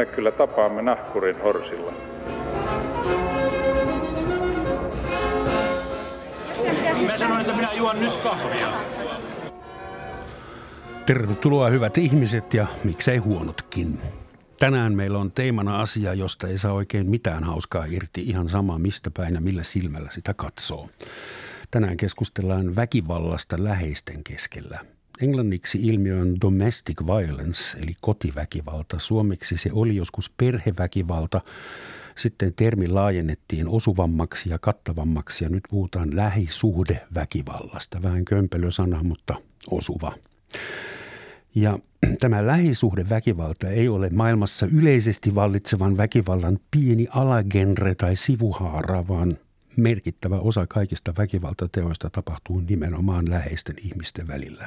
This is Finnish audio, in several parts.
me kyllä tapaamme nahkurin horsilla. Mä sanoin, että minä juon nyt kahvia. Tervetuloa hyvät ihmiset ja miksei huonotkin. Tänään meillä on teemana asia, josta ei saa oikein mitään hauskaa irti ihan sama mistä päin ja millä silmällä sitä katsoo. Tänään keskustellaan väkivallasta läheisten keskellä. Englanniksi ilmiö on domestic violence eli kotiväkivalta. Suomeksi se oli joskus perheväkivalta. Sitten termi laajennettiin osuvammaksi ja kattavammaksi ja nyt puhutaan lähisuhdeväkivallasta. Vähän kömpelö sana, mutta osuva. Ja tämä lähisuhdeväkivalta ei ole maailmassa yleisesti vallitsevan väkivallan pieni alagenre tai sivuhaara, vaan merkittävä osa kaikista väkivaltateoista tapahtuu nimenomaan läheisten ihmisten välillä.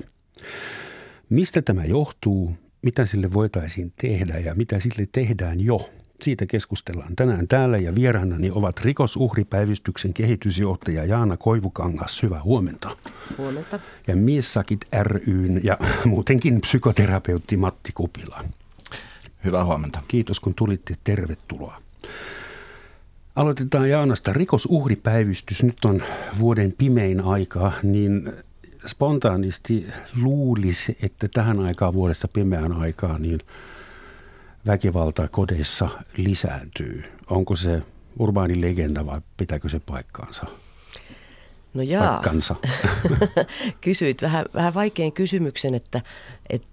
Mistä tämä johtuu, mitä sille voitaisiin tehdä ja mitä sille tehdään jo? Siitä keskustellaan tänään täällä ja vieraanani ovat rikosuhripäivystyksen kehitysjohtaja Jaana Koivukangas. Hyvää huomenta. Huomenta. Ja Miessakit ryn ja muutenkin psykoterapeutti Matti Kupila. Hyvää huomenta. Kiitos kun tulitte. Tervetuloa. Aloitetaan Jaanasta. Rikosuhripäivystys nyt on vuoden pimein aika, niin spontaanisti luulisi, että tähän aikaan vuodesta pimeään aikaan niin väkivalta kodeissa lisääntyy. Onko se urbaani legenda vai pitääkö se paikkaansa? No jaa. Paikkansa. Kysyit vähän, vähän vaikean kysymyksen, että, että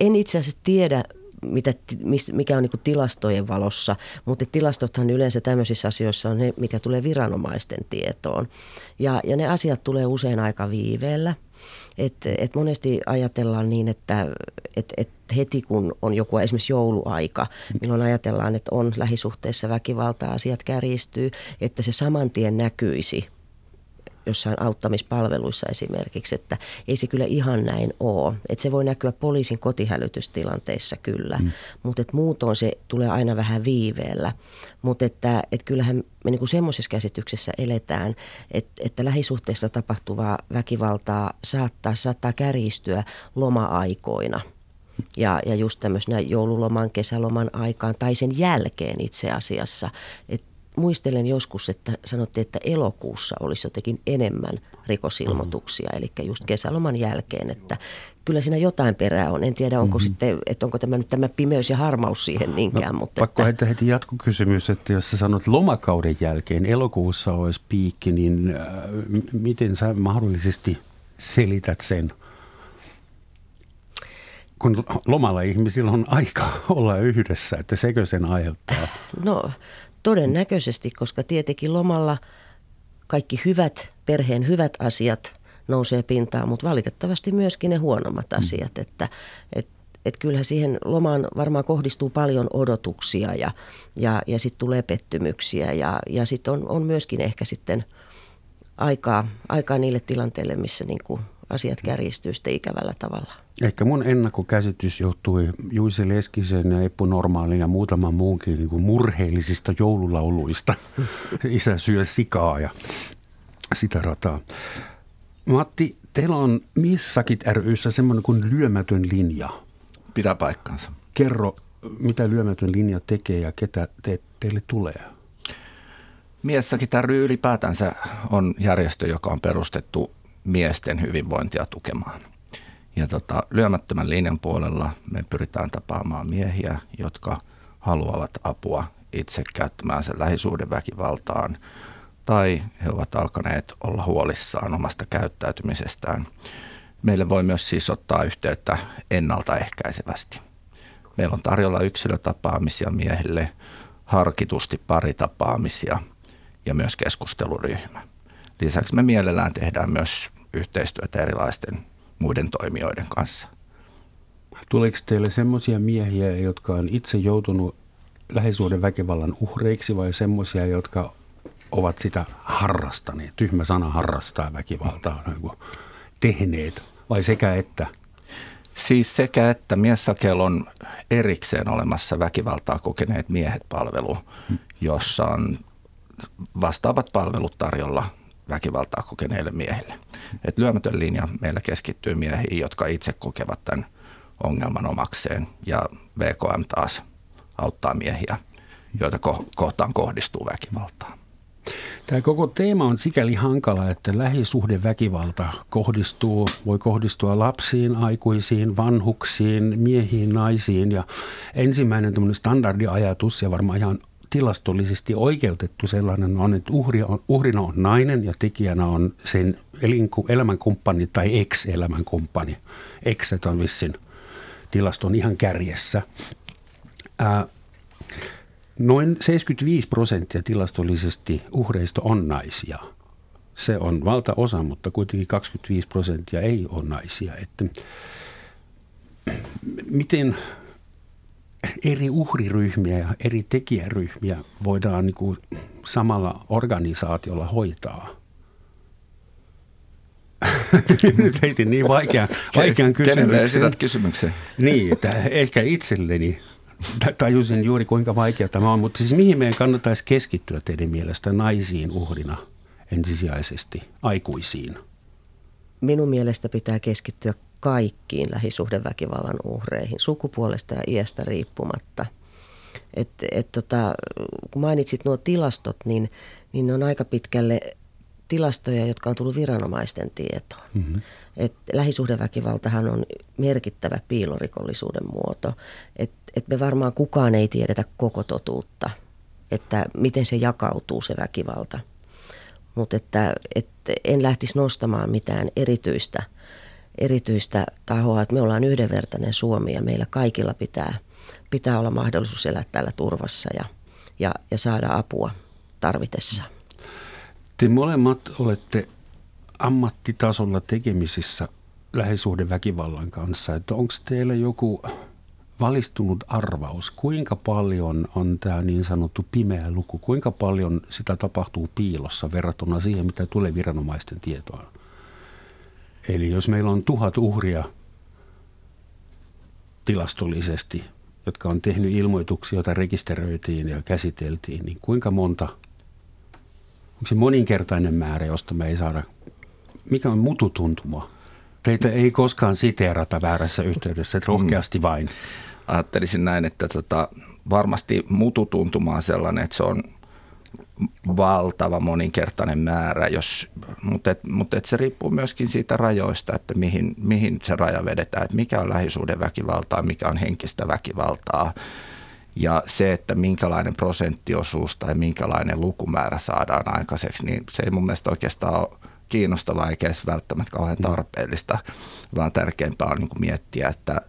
en itse asiassa tiedä, mitä, mikä on niin tilastojen valossa, mutta tilastothan yleensä tämmöisissä asioissa on ne, mikä tulee viranomaisten tietoon. Ja, ja ne asiat tulee usein aika viiveellä. Et, et monesti ajatellaan niin, että et, et heti kun on joku esimerkiksi jouluaika, milloin ajatellaan, että on lähisuhteessa väkivaltaa, asiat kärjistyy, että se saman tien näkyisi jossain auttamispalveluissa esimerkiksi, että ei se kyllä ihan näin ole. Että se voi näkyä poliisin kotihälytystilanteissa kyllä, mm. mutta että muutoin se tulee aina vähän viiveellä. Mutta että, että kyllähän me niinku semmoisessa käsityksessä eletään, että, että lähisuhteessa tapahtuvaa väkivaltaa saattaa, saattaa kärjistyä loma-aikoina – ja, ja just tämmöisenä joululoman, kesäloman aikaan tai sen jälkeen itse asiassa. Että muistelen joskus, että sanottiin, että elokuussa olisi jotenkin enemmän rikosilmoituksia, mm. eli just kesäloman jälkeen, että kyllä siinä jotain perää on. En tiedä, onko mm-hmm. sitten, että onko tämä nyt tämä pimeys ja harmaus siihen niinkään. No, mutta pakko että... heti jatkokysymys, että jos sä sanot lomakauden jälkeen, elokuussa olisi piikki, niin äh, miten sä mahdollisesti selität sen? Kun lomalla ihmisillä on aika olla yhdessä, että sekö sen aiheuttaa? No Todennäköisesti, koska tietenkin lomalla kaikki hyvät, perheen hyvät asiat nousee pintaan, mutta valitettavasti myöskin ne huonommat mm. asiat. Että, et, et kyllähän siihen lomaan varmaan kohdistuu paljon odotuksia ja, ja, ja sitten tulee pettymyksiä ja, ja sitten on, on myöskin ehkä sitten aikaa, aikaa niille tilanteille, missä niin kuin asiat kärjistyy sitten ikävällä tavalla. Ehkä mun ennakkokäsitys johtui Juise Leskisen ja Eppu Normaalin ja muutaman muunkin niin kuin murheellisista joululauluista. Isä syö sikaa ja sitä rataa. Matti, teillä on Missakit ryssä semmoinen kuin lyömätön linja. Pitää paikkansa. Kerro, mitä lyömätön linja tekee ja ketä te, teille tulee? Miessäkin ry ylipäätänsä on järjestö, joka on perustettu miesten hyvinvointia tukemaan. Ja tota, lyömättömän linjan puolella me pyritään tapaamaan miehiä, jotka haluavat apua itse käyttämäänsä lähisuhdeväkivaltaan tai he ovat alkaneet olla huolissaan omasta käyttäytymisestään. Meille voi myös siis ottaa yhteyttä ennaltaehkäisevästi. Meillä on tarjolla yksilötapaamisia miehille, harkitusti paritapaamisia ja myös keskusteluryhmä. Lisäksi me mielellään tehdään myös yhteistyötä erilaisten muiden toimijoiden kanssa. Tuleeko teille semmoisia miehiä, jotka on itse joutunut lähisuuden väkivallan uhreiksi vai semmoisia, jotka ovat sitä harrastaneet? Tyhmä sana harrastaa väkivaltaa, niin tehneet vai sekä että? Siis sekä että Miessakel on erikseen olemassa väkivaltaa kokeneet miehet palvelu, jossa on vastaavat palvelut tarjolla väkivaltaa kokeneille miehille. Et lyömätön linja meillä keskittyy miehiin, jotka itse kokevat tämän ongelman omakseen ja VKM taas auttaa miehiä, joita kohtaan kohdistuu väkivaltaa. Tämä koko teema on sikäli hankala, että lähisuhdeväkivalta kohdistuu, voi kohdistua lapsiin, aikuisiin, vanhuksiin, miehiin, naisiin. Ja ensimmäinen standardiajatus ja varmaan ihan tilastollisesti oikeutettu sellainen on, että uhri on, uhrina on nainen ja tekijänä on sen elinku, elämänkumppani tai ex-elämänkumppani. Exet on vissin tilaston ihan kärjessä. Ää, noin 75 prosenttia tilastollisesti uhreista on naisia. Se on valtaosa, mutta kuitenkin 25 prosenttia ei ole naisia. Että miten eri uhriryhmiä ja eri tekijäryhmiä voidaan niin kuin samalla organisaatiolla hoitaa? Nyt heitin niin vaikean, vaikean kysymyksen. Kenelle esität kysymyksen? Niin, että ehkä itselleni tajusin juuri kuinka vaikeaa tämä on. Mutta siis mihin meidän kannattaisi keskittyä teidän mielestä naisiin uhrina ensisijaisesti, aikuisiin? Minun mielestä pitää keskittyä kaikkiin lähisuhdeväkivallan uhreihin, sukupuolesta ja iästä riippumatta. Et, et tota, kun mainitsit nuo tilastot, niin, niin ne on aika pitkälle tilastoja, jotka on tullut viranomaisten tietoon. Mm-hmm. Et lähisuhdeväkivaltahan on merkittävä piilorikollisuuden muoto. Et, et me varmaan kukaan ei tiedetä koko totuutta, että miten se jakautuu se väkivalta. Mutta että, et en lähtisi nostamaan mitään erityistä – erityistä tahoa, että me ollaan yhdenvertainen Suomi ja meillä kaikilla pitää, pitää olla mahdollisuus elää täällä turvassa ja, ja, ja saada apua tarvitessa. Te molemmat olette ammattitasolla tekemisissä lähisuhdeväkivallan kanssa. Että onko teillä joku valistunut arvaus, kuinka paljon on tämä niin sanottu pimeä luku, kuinka paljon sitä tapahtuu piilossa verrattuna siihen, mitä tulee viranomaisten tietoa? Eli jos meillä on tuhat uhria tilastollisesti, jotka on tehnyt ilmoituksia, joita rekisteröitiin ja käsiteltiin, niin kuinka monta, onko se moninkertainen määrä, josta me ei saada, mikä on mututuntuma? Teitä ei koskaan siteerata väärässä yhteydessä, että rohkeasti vain. Ajattelisin näin, että tota, varmasti mututuntuma on sellainen, että se on valtava moninkertainen määrä, jos, mutta, et, mutta et se riippuu myöskin siitä rajoista, että mihin, mihin se raja vedetään, että mikä on lähisuuden väkivaltaa, mikä on henkistä väkivaltaa. Ja se, että minkälainen prosenttiosuus tai minkälainen lukumäärä saadaan aikaiseksi, niin se ei mun mielestä oikeastaan ole kiinnostavaa eikä edes välttämättä kauhean tarpeellista, vaan tärkeämpää on niin miettiä, että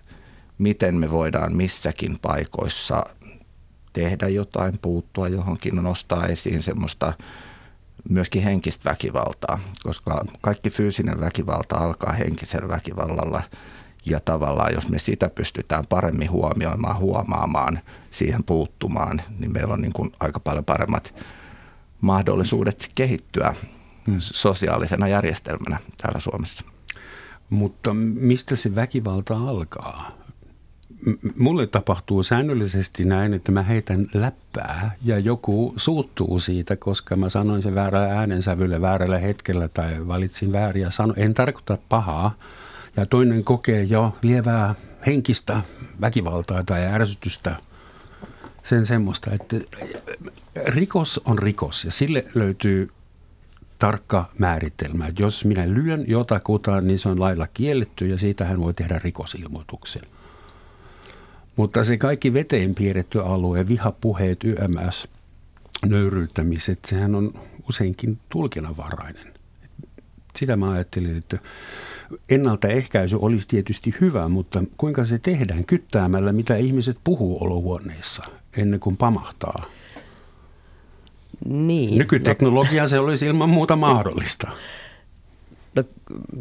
miten me voidaan missäkin paikoissa tehdä jotain, puuttua johonkin, nostaa esiin semmoista myöskin henkistä väkivaltaa, koska kaikki fyysinen väkivalta alkaa henkisellä väkivallalla ja tavallaan jos me sitä pystytään paremmin huomioimaan, huomaamaan, siihen puuttumaan, niin meillä on niin kuin aika paljon paremmat mahdollisuudet kehittyä hmm. sosiaalisena järjestelmänä täällä Suomessa. Mutta mistä se väkivalta alkaa? Mulle tapahtuu säännöllisesti näin, että mä heitän läppää ja joku suuttuu siitä, koska mä sanoin sen väärällä äänensävyllä väärällä hetkellä tai valitsin vääriä sano. En tarkoita pahaa. Ja toinen kokee jo lievää henkistä väkivaltaa tai ärsytystä. Sen semmoista, että rikos on rikos ja sille löytyy tarkka määritelmä. Jos minä lyön jotakuta, niin se on lailla kielletty ja siitä hän voi tehdä rikosilmoituksen. Mutta se kaikki veteen piirretty alue, vihapuheet, YMS, nöyryyttämiset, sehän on useinkin tulkinnanvarainen. Sitä mä ajattelin, että ennaltaehkäisy olisi tietysti hyvä, mutta kuinka se tehdään kyttäämällä, mitä ihmiset puhuu olohuoneissa ennen kuin pamahtaa? Niin. Nykyteknologia no. se olisi ilman muuta mahdollista. No,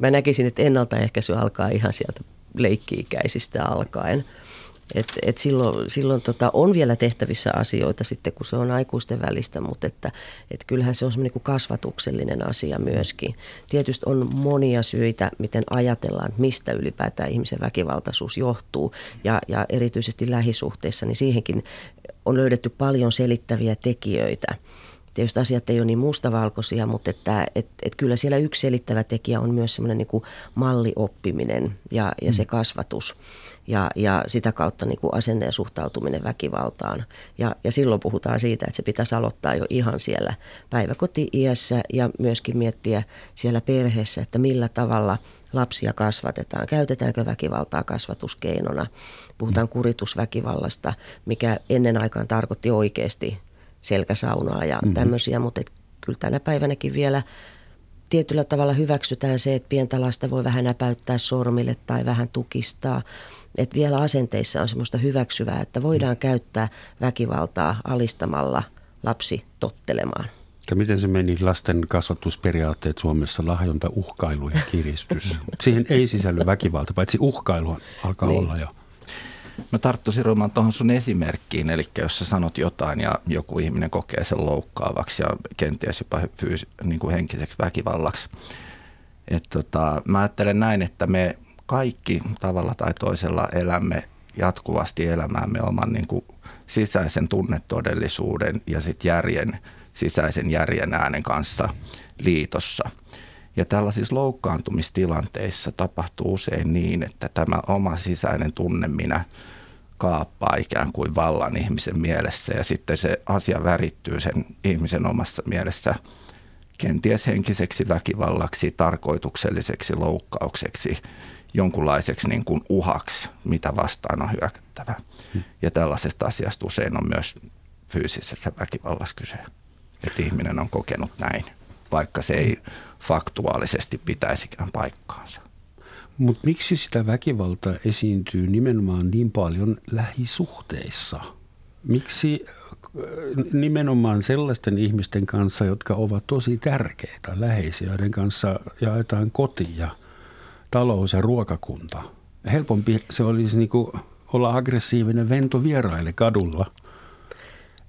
mä näkisin, että ennaltaehkäisy alkaa ihan sieltä leikki-ikäisistä alkaen – et, et silloin silloin tota, on vielä tehtävissä asioita sitten, kun se on aikuisten välistä, mutta että, et kyllähän se on semmoinen niin kasvatuksellinen asia myöskin. Tietysti on monia syitä, miten ajatellaan, mistä ylipäätään ihmisen väkivaltaisuus johtuu ja, ja erityisesti lähisuhteissa, niin siihenkin on löydetty paljon selittäviä tekijöitä. Tietysti asiat ei ole niin mustavalkoisia, mutta että, et, et kyllä siellä yksi selittävä tekijä on myös semmoinen niin mallioppiminen ja, ja se mm. kasvatus ja, ja sitä kautta niin kuin asenne ja suhtautuminen väkivaltaan. Ja, ja silloin puhutaan siitä, että se pitäisi aloittaa jo ihan siellä päiväkoti-iässä ja myöskin miettiä siellä perheessä, että millä tavalla lapsia kasvatetaan. Käytetäänkö väkivaltaa kasvatuskeinona? Puhutaan kuritusväkivallasta, mikä ennen aikaan tarkoitti oikeasti selkäsaunaa ja mm-hmm. tämmöisiä, mutta et kyllä tänä päivänäkin vielä tietyllä tavalla hyväksytään se, että pientä lasta voi vähän näpäyttää sormille tai vähän tukistaa. Että vielä asenteissa on semmoista hyväksyvää, että voidaan mm. käyttää väkivaltaa alistamalla lapsi tottelemaan. Ja miten se meni lasten kasvatusperiaatteet Suomessa, lahjonta, uhkailu ja kiristys? Siihen ei sisälly väkivalta, paitsi uhkailu alkaa niin. olla jo. Mä tarttuisin Roman tuohon sun esimerkkiin, eli jos sä sanot jotain ja joku ihminen kokee sen loukkaavaksi ja kenties jopa fyys, niin kuin henkiseksi väkivallaksi. Et tota, mä ajattelen näin, että me kaikki tavalla tai toisella elämme jatkuvasti elämäämme oman niin kuin sisäisen tunnetodellisuuden ja sitten järjen, sisäisen järjen äänen kanssa liitossa. Ja tällaisissa loukkaantumistilanteissa tapahtuu usein niin, että tämä oma sisäinen tunne minä kaappaa ikään kuin vallan ihmisen mielessä ja sitten se asia värittyy sen ihmisen omassa mielessä kenties henkiseksi väkivallaksi, tarkoitukselliseksi loukkaukseksi, jonkunlaiseksi niin kuin uhaksi, mitä vastaan on hyökättävä. Hmm. Ja tällaisesta asiasta usein on myös fyysisessä väkivallassa kyse, että ihminen on kokenut näin, vaikka se ei faktuaalisesti pitäisikään paikkaansa. Mutta miksi sitä väkivaltaa esiintyy nimenomaan niin paljon lähisuhteissa? Miksi äh, nimenomaan sellaisten ihmisten kanssa, jotka ovat tosi tärkeitä, läheisiä, joiden kanssa jaetaan koti ja talous ja ruokakunta? Helpompi se olisi niin olla aggressiivinen vento vieraille kadulla –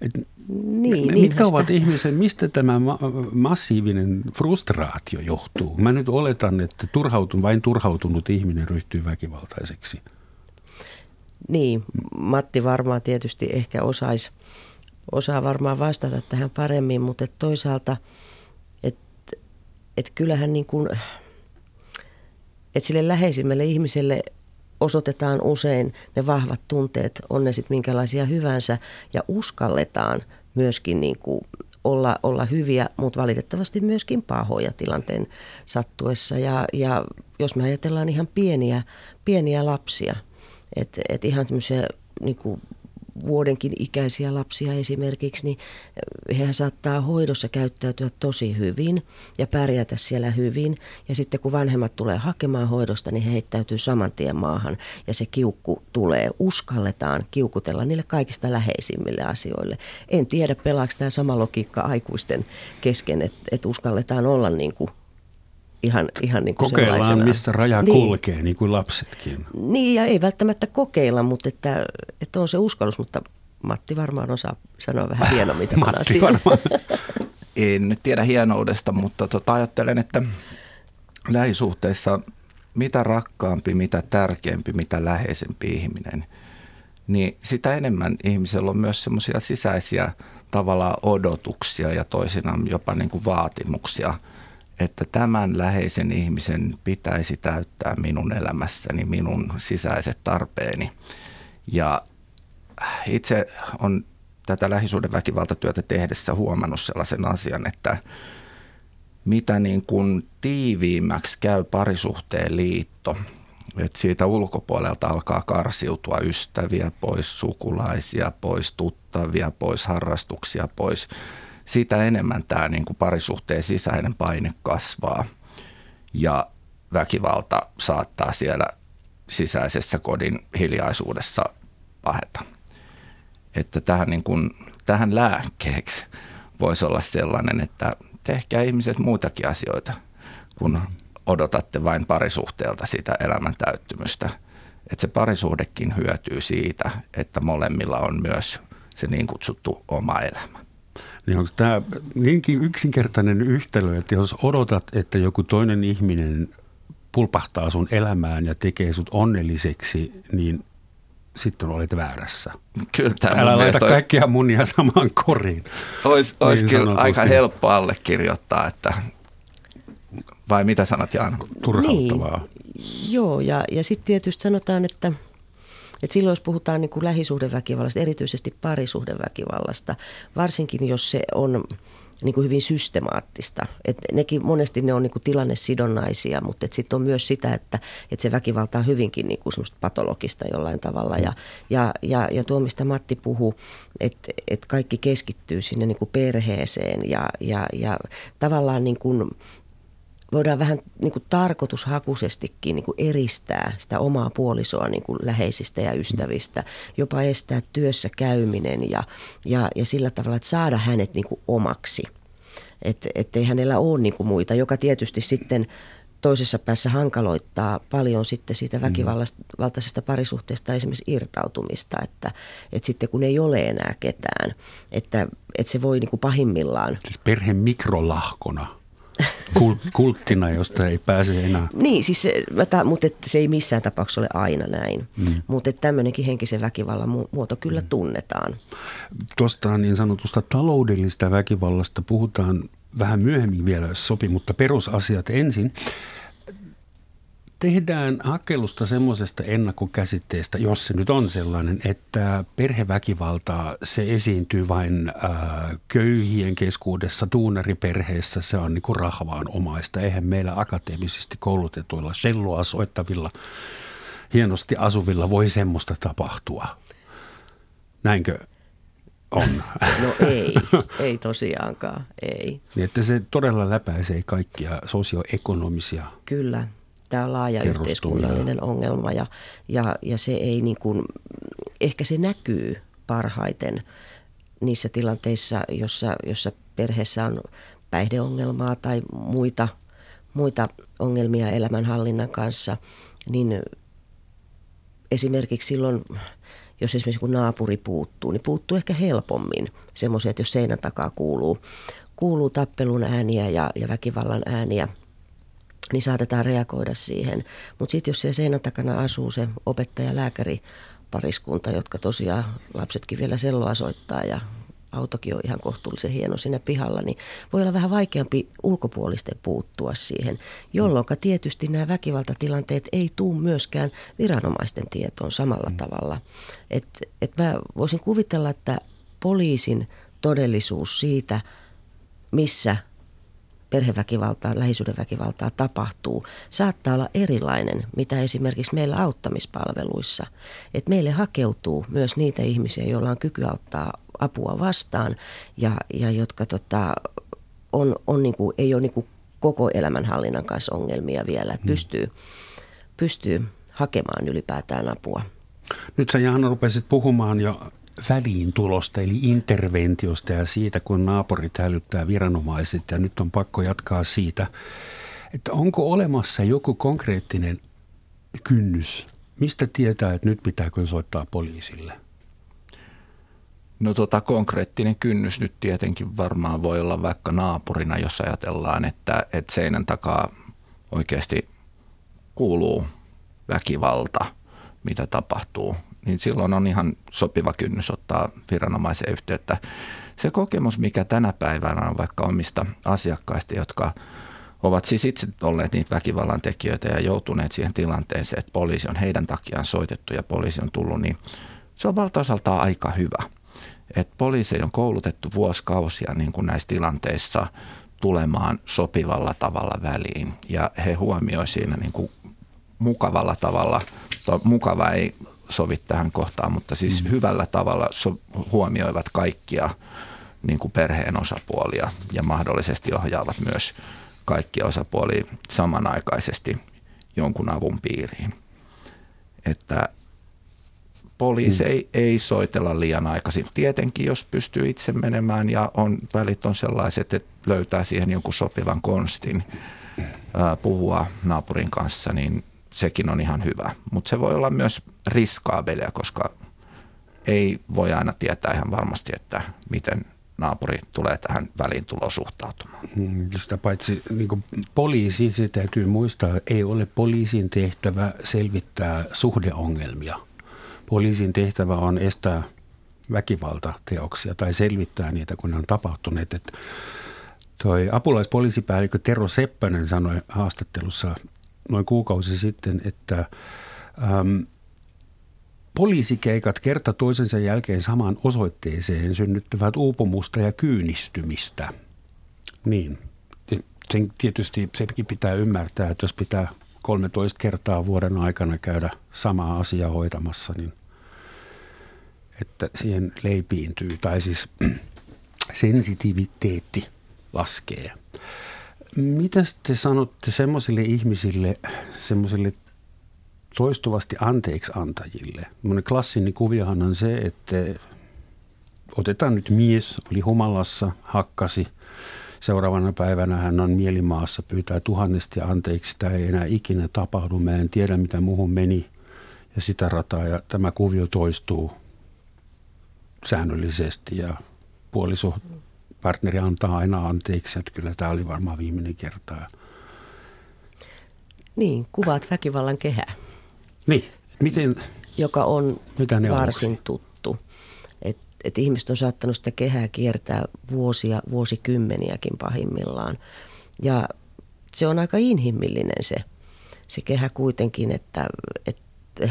et niin, mitkä niin ovat ihmisen, mistä tämä ma- massiivinen frustraatio johtuu? Mä nyt oletan, että turhautun, vain turhautunut ihminen ryhtyy väkivaltaiseksi. Niin, Matti varmaan tietysti ehkä osaisi osaa varmaan vastata tähän paremmin, mutta et toisaalta, että et kyllähän niin kuin, että sille läheisimmälle ihmiselle osoitetaan usein ne vahvat tunteet, on ne sitten minkälaisia hyvänsä, ja uskalletaan myöskin niin kuin olla, olla hyviä, mutta valitettavasti myöskin pahoja tilanteen sattuessa. Ja, ja jos me ajatellaan ihan pieniä, pieniä lapsia, että et ihan semmoisia niin vuodenkin ikäisiä lapsia esimerkiksi, niin he saattaa hoidossa käyttäytyä tosi hyvin ja pärjätä siellä hyvin. Ja sitten kun vanhemmat tulee hakemaan hoidosta, niin he heittäytyy saman tien maahan ja se kiukku tulee. Uskalletaan kiukutella niille kaikista läheisimmille asioille. En tiedä, pelaako tämä sama logiikka aikuisten kesken, että, että uskalletaan olla niin kuin ihan, ihan niin kuin Kokeillaan, sellaisena. missä raja niin. kulkee, niin kuin lapsetkin. Niin, ja ei välttämättä kokeilla, mutta että, että on se uskallus, mutta Matti varmaan osaa sanoa vähän hienommin tämän Matti asian. varmaan. En nyt tiedä hienoudesta, mutta tota, ajattelen, että lähisuhteissa mitä rakkaampi, mitä tärkeämpi, mitä läheisempi ihminen, niin sitä enemmän ihmisellä on myös semmoisia sisäisiä tavallaan odotuksia ja toisinaan jopa niin kuin vaatimuksia – että tämän läheisen ihmisen pitäisi täyttää minun elämässäni minun sisäiset tarpeeni. Ja itse on tätä lähisuuden väkivaltatyötä tehdessä huomannut sellaisen asian, että mitä niin kuin tiiviimmäksi käy parisuhteen liitto, että siitä ulkopuolelta alkaa karsiutua ystäviä pois, sukulaisia pois, tuttavia pois, harrastuksia pois – sitä enemmän tämä niin kuin parisuhteen sisäinen paine kasvaa ja väkivalta saattaa siellä sisäisessä kodin hiljaisuudessa paheta. Että tähän, niin kuin, tähän lääkkeeksi voisi olla sellainen, että tehkää ihmiset muitakin asioita, kun odotatte vain parisuhteelta sitä elämän täyttymystä. Että se parisuhdekin hyötyy siitä, että molemmilla on myös se niin kutsuttu oma elämä. Niin onko tämä niinkin yksinkertainen yhtälö, että jos odotat, että joku toinen ihminen pulpahtaa sun elämään ja tekee sut onnelliseksi, niin sitten olet väärässä. Kyllä tämä Älä laita mielestä... kaikkia munia samaan koriin. Olisi, olisi niin kyllä aika helppo allekirjoittaa, että vai mitä sanat Jaana? Turhauttavaa. Niin, joo, ja, ja sitten tietysti sanotaan, että, että silloin jos puhutaan niin kuin lähisuhdeväkivallasta, erityisesti parisuhdeväkivallasta, varsinkin jos se on niin kuin hyvin systemaattista. Et nekin, monesti ne on niin kuin tilannesidonnaisia, mutta sitten on myös sitä, että, että se väkivalta on hyvinkin niin kuin patologista jollain tavalla. Ja, ja, ja, ja tuo, mistä Matti puhuu, että, että kaikki keskittyy sinne niin kuin perheeseen ja, ja, ja tavallaan niin kuin voidaan vähän niin kuin tarkoitushakuisestikin niin kuin eristää sitä omaa puolisoa niin kuin läheisistä ja ystävistä, jopa estää työssä käyminen ja, ja, ja sillä tavalla, että saada hänet niin kuin omaksi. Että ei hänellä ole niin kuin muita, joka tietysti sitten toisessa päässä hankaloittaa paljon sitten siitä väkivaltaisesta parisuhteesta esimerkiksi irtautumista, että, että sitten kun ei ole enää ketään, että, että se voi niin kuin pahimmillaan. Siis perhe mikrolahkona kulttina, josta ei pääse enää. Niin, siis se, mutta se ei missään tapauksessa ole aina näin. Mm. Mutta tämmöinenkin henkisen väkivallan muoto kyllä mm. tunnetaan. Tuosta niin sanotusta taloudellista väkivallasta puhutaan vähän myöhemmin vielä, jos sopii, mutta perusasiat ensin tehdään hakelusta semmoisesta ennakkokäsitteestä, jos se nyt on sellainen, että perheväkivaltaa se esiintyy vain äh, köyhien keskuudessa, tuunariperheessä, se on niinku rahvaan omaista. Eihän meillä akateemisesti koulutetuilla, selloa soittavilla, hienosti asuvilla voi semmoista tapahtua. Näinkö on? No ei, ei tosiaankaan, ei. Niin, että se todella läpäisee kaikkia sosioekonomisia Kyllä, tämä on laaja yhteiskunnallinen ongelma ja, ja, ja se ei niin kuin, ehkä se näkyy parhaiten niissä tilanteissa, jossa, jossa perheessä on päihdeongelmaa tai muita, muita ongelmia elämänhallinnan kanssa, niin esimerkiksi silloin, jos esimerkiksi kun naapuri puuttuu, niin puuttuu ehkä helpommin semmoisia, että jos seinän takaa kuuluu, kuuluu tappelun ääniä ja, ja väkivallan ääniä – niin saatetaan reagoida siihen. Mutta sitten jos siellä seinän takana asuu se opettaja-lääkäri pariskunta, jotka tosiaan lapsetkin vielä selloa soittaa ja autokin on ihan kohtuullisen hieno siinä pihalla, niin voi olla vähän vaikeampi ulkopuolisten puuttua siihen, jolloin tietysti nämä väkivaltatilanteet ei tule myöskään viranomaisten tietoon samalla mm. tavalla. Et, et mä voisin kuvitella, että poliisin todellisuus siitä, missä perheväkivaltaa, lähisuhdeväkivaltaa tapahtuu, saattaa olla erilainen, mitä esimerkiksi meillä auttamispalveluissa. Et meille hakeutuu myös niitä ihmisiä, joilla on kyky auttaa apua vastaan ja, ja jotka tota, on, on niinku, ei ole niinku koko elämänhallinnan kanssa ongelmia vielä, että hmm. pystyy, pystyy hakemaan ylipäätään apua. Nyt sä Jaana rupesit puhumaan jo väliintulosta eli interventiosta ja siitä, kun naapurit hälyttää viranomaiset. Ja nyt on pakko jatkaa siitä, että onko olemassa joku konkreettinen kynnys, mistä tietää, että nyt pitääkö soittaa poliisille? No tota, konkreettinen kynnys nyt tietenkin varmaan voi olla vaikka naapurina, jos ajatellaan, että, että seinän takaa oikeasti kuuluu väkivalta, mitä tapahtuu niin silloin on ihan sopiva kynnys ottaa viranomaisen yhteyttä. Se kokemus, mikä tänä päivänä on vaikka omista asiakkaista, jotka ovat siis itse olleet niitä väkivallan tekijöitä ja joutuneet siihen tilanteeseen, että poliisi on heidän takiaan soitettu ja poliisi on tullut, niin se on valtaosaltaan aika hyvä. Et poliisi on koulutettu vuosikausia niin kuin näissä tilanteissa tulemaan sopivalla tavalla väliin ja he huomioivat siinä niin kuin mukavalla tavalla. Mukava ei sovi tähän kohtaan, mutta siis mm. hyvällä tavalla so, huomioivat kaikkia niin kuin perheen osapuolia ja mahdollisesti ohjaavat myös kaikkia osapuolia samanaikaisesti jonkun avun piiriin. Että poliisi mm. ei, ei soitella liian aikaisin. Tietenkin, jos pystyy itse menemään ja on, välit on sellaiset, että löytää siihen jonkun sopivan konstin ää, puhua naapurin kanssa, niin sekin on ihan hyvä. Mutta se voi olla myös riskaabelia, koska ei voi aina tietää ihan varmasti, että miten naapuri tulee tähän väliintuloon suhtautumaan. Mm, sitä paitsi niin poliisi, se täytyy muistaa, ei ole poliisin tehtävä selvittää suhdeongelmia, poliisin tehtävä on estää väkivaltateoksia tai selvittää niitä, kun ne on tapahtuneet. Että toi apulaispoliisipäällikkö Tero Seppänen sanoi haastattelussa noin kuukausi sitten, että äm, poliisikeikat kerta toisensa jälkeen samaan osoitteeseen synnyttävät uupumusta ja kyynistymistä. Niin, sen tietysti sekin pitää ymmärtää, että jos pitää 13 kertaa vuoden aikana käydä samaa asiaa hoitamassa, niin että siihen leipiintyy, tai siis sensitiviteetti laskee. Mitä te sanotte semmoisille ihmisille, semmoisille toistuvasti anteeksi antajille? Monen klassinen kuviohan on se, että otetaan nyt mies, oli humalassa, hakkasi. Seuraavana päivänä hän on mielimaassa, pyytää tuhannesti anteeksi, tämä ei enää ikinä tapahdu, mä en tiedä mitä muuhun meni ja sitä rataa ja tämä kuvio toistuu säännöllisesti ja puoliso partneri antaa aina anteeksi, että kyllä tämä oli varmaan viimeinen kerta. Niin, kuvaat väkivallan kehää. Niin, miten, joka on mitä ne varsin on? tuttu. Et, et ihmiset on saattanut sitä kehää kiertää vuosia, vuosikymmeniäkin pahimmillaan. Ja se on aika inhimillinen se, se kehä kuitenkin, että, että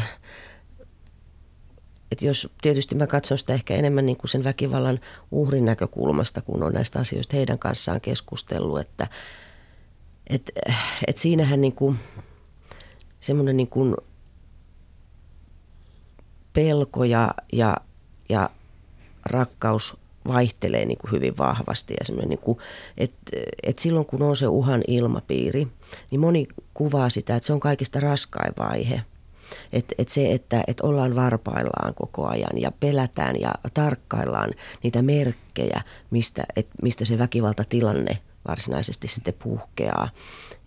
että jos tietysti mä katson sitä ehkä enemmän niin kuin sen väkivallan uhrin näkökulmasta, kun on näistä asioista heidän kanssaan keskustellut, että et, et siinähän niin kuin, semmoinen niin kuin pelko ja, ja, ja rakkaus vaihtelee niin kuin hyvin vahvasti. Ja niin kuin, että, että silloin kun on se uhan ilmapiiri, niin moni kuvaa sitä, että se on kaikista raskain vaihe – että et se, että et ollaan varpaillaan koko ajan ja pelätään ja tarkkaillaan niitä merkkejä, mistä, et, mistä se väkivaltatilanne varsinaisesti sitten puhkeaa.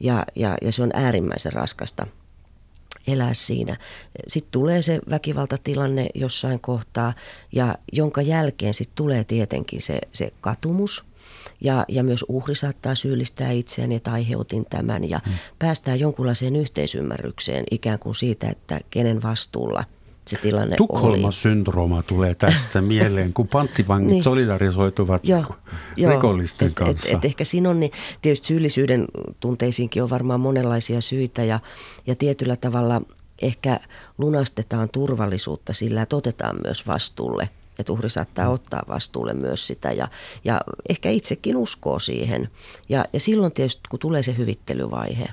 Ja, ja, ja se on äärimmäisen raskasta elää siinä. Sitten tulee se väkivaltatilanne jossain kohtaa, ja jonka jälkeen sitten tulee tietenkin se, se katumus – ja, ja myös uhri saattaa syyllistää itseään, että aiheutin tämän ja hmm. päästään jonkunlaiseen yhteisymmärrykseen ikään kuin siitä, että kenen vastuulla se tilanne Tukholma-syndrooma tulee tästä mieleen, kun panttivangit niin. solidarisoituvat jo, rikollisten et, kanssa. Et, et ehkä siinä on, niin tietysti syyllisyyden tunteisiinkin on varmaan monenlaisia syitä ja, ja tietyllä tavalla ehkä lunastetaan turvallisuutta sillä, että otetaan myös vastuulle – että uhri saattaa ottaa vastuulle myös sitä ja, ja ehkä itsekin uskoo siihen. Ja, ja silloin tietysti, kun tulee se hyvittelyvaihe,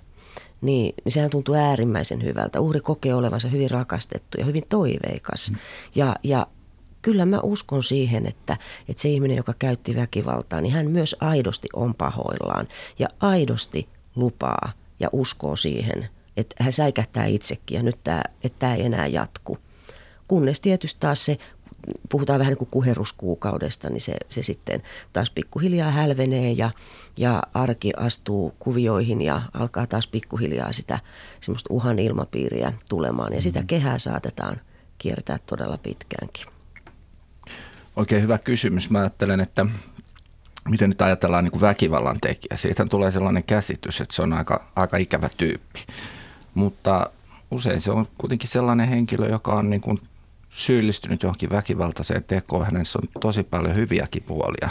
niin, niin sehän tuntuu äärimmäisen hyvältä. Uhri kokee olevansa hyvin rakastettu ja hyvin toiveikas. Mm. Ja, ja kyllä mä uskon siihen, että, että se ihminen, joka käytti väkivaltaa, niin hän myös aidosti on pahoillaan ja aidosti lupaa ja uskoo siihen, että hän säikähtää itsekin ja nyt tämä, että tämä ei enää jatku. Kunnes tietysti taas se puhutaan vähän niin kuin kuheruskuukaudesta, niin se, se sitten taas pikkuhiljaa hälvenee ja, ja arki astuu kuvioihin ja alkaa taas pikkuhiljaa sitä semmoista uhan ilmapiiriä tulemaan. Ja sitä mm-hmm. kehää saatetaan kiertää todella pitkäänkin. Oikein hyvä kysymys. Mä ajattelen, että miten nyt ajatellaan niin kuin väkivallan tekijä. Siitä tulee sellainen käsitys, että se on aika, aika ikävä tyyppi. Mutta usein se on kuitenkin sellainen henkilö, joka on niin kuin syyllistynyt johonkin väkivaltaiseen tekoon. Hänessä on tosi paljon hyviäkin puolia,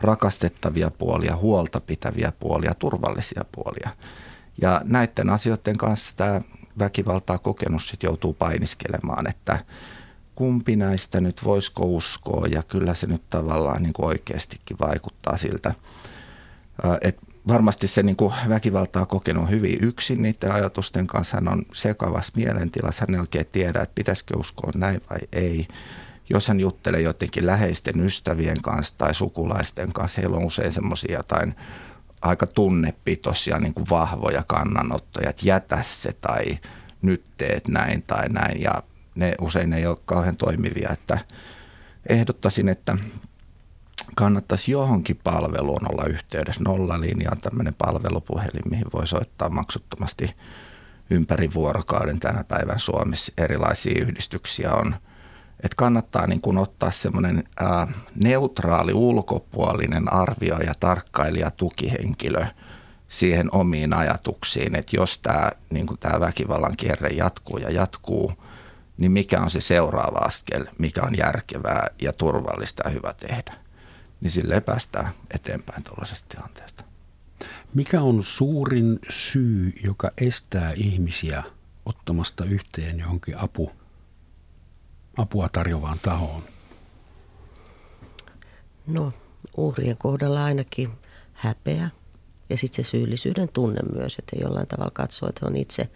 rakastettavia puolia, huolta pitäviä puolia, turvallisia puolia. Ja näiden asioiden kanssa tämä väkivaltaa kokenut sit joutuu painiskelemaan, että kumpi näistä nyt voisiko uskoa ja kyllä se nyt tavallaan niin kuin oikeastikin vaikuttaa siltä, että varmasti se niin kuin väkivaltaa kokenut hyvin yksin niiden ajatusten kanssa. Hän on sekavassa mielentilassa, hän ei oikein tiedä, että pitäisikö uskoa näin vai ei. Jos hän juttelee jotenkin läheisten ystävien kanssa tai sukulaisten kanssa, heillä on usein semmoisia jotain aika tunnepitoisia niin kuin vahvoja kannanottoja, että jätä se tai nyt teet näin tai näin. Ja ne usein ei ole kauhean toimivia, että ehdottaisin, että kannattaisi johonkin palveluun olla yhteydessä. Nollalinja on tämmöinen palvelupuhelin, mihin voi soittaa maksuttomasti ympäri vuorokauden tänä päivän Suomessa. Erilaisia yhdistyksiä on. Että kannattaa niin kuin ottaa semmoinen neutraali ulkopuolinen arvioija, tarkkailija, tukihenkilö siihen omiin ajatuksiin, että jos tämä niin väkivallan kierre jatkuu ja jatkuu, niin mikä on se seuraava askel, mikä on järkevää ja turvallista ja hyvä tehdä. Niin sille päästään eteenpäin tuollaisesta tilanteesta. Mikä on suurin syy, joka estää ihmisiä ottamasta yhteen johonkin apu, apua tarjoavaan tahoon? No, uhrien kohdalla ainakin häpeä ja sitten se syyllisyyden tunne myös, että jollain tavalla katsoo, että on itse,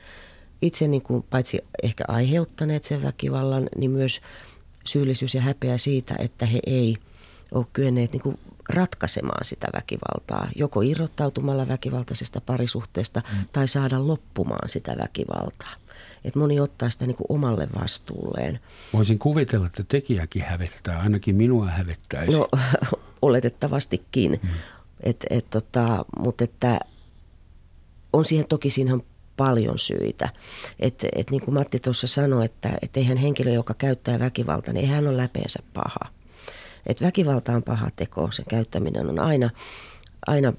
itse niin kuin paitsi ehkä aiheuttaneet sen väkivallan, niin myös syyllisyys ja häpeä siitä, että he ei ole kyenneet niin kuin ratkaisemaan sitä väkivaltaa, joko irrottautumalla väkivaltaisesta parisuhteesta mm. tai saada loppumaan sitä väkivaltaa. Et moni ottaa sitä niin kuin omalle vastuulleen. Voisin kuvitella, että tekijäkin hävettää, ainakin minua hävettäisi. No oletettavastikin, mm. et, et, tota, mutta että on siihen toki siinä on paljon syitä. Et, et niin kuin Matti tuossa sanoi, että et eihän henkilö, joka käyttää väkivaltaa, niin eihän hän ole läpeensä paha. Et väkivalta on paha teko, sen käyttäminen on aina, aina,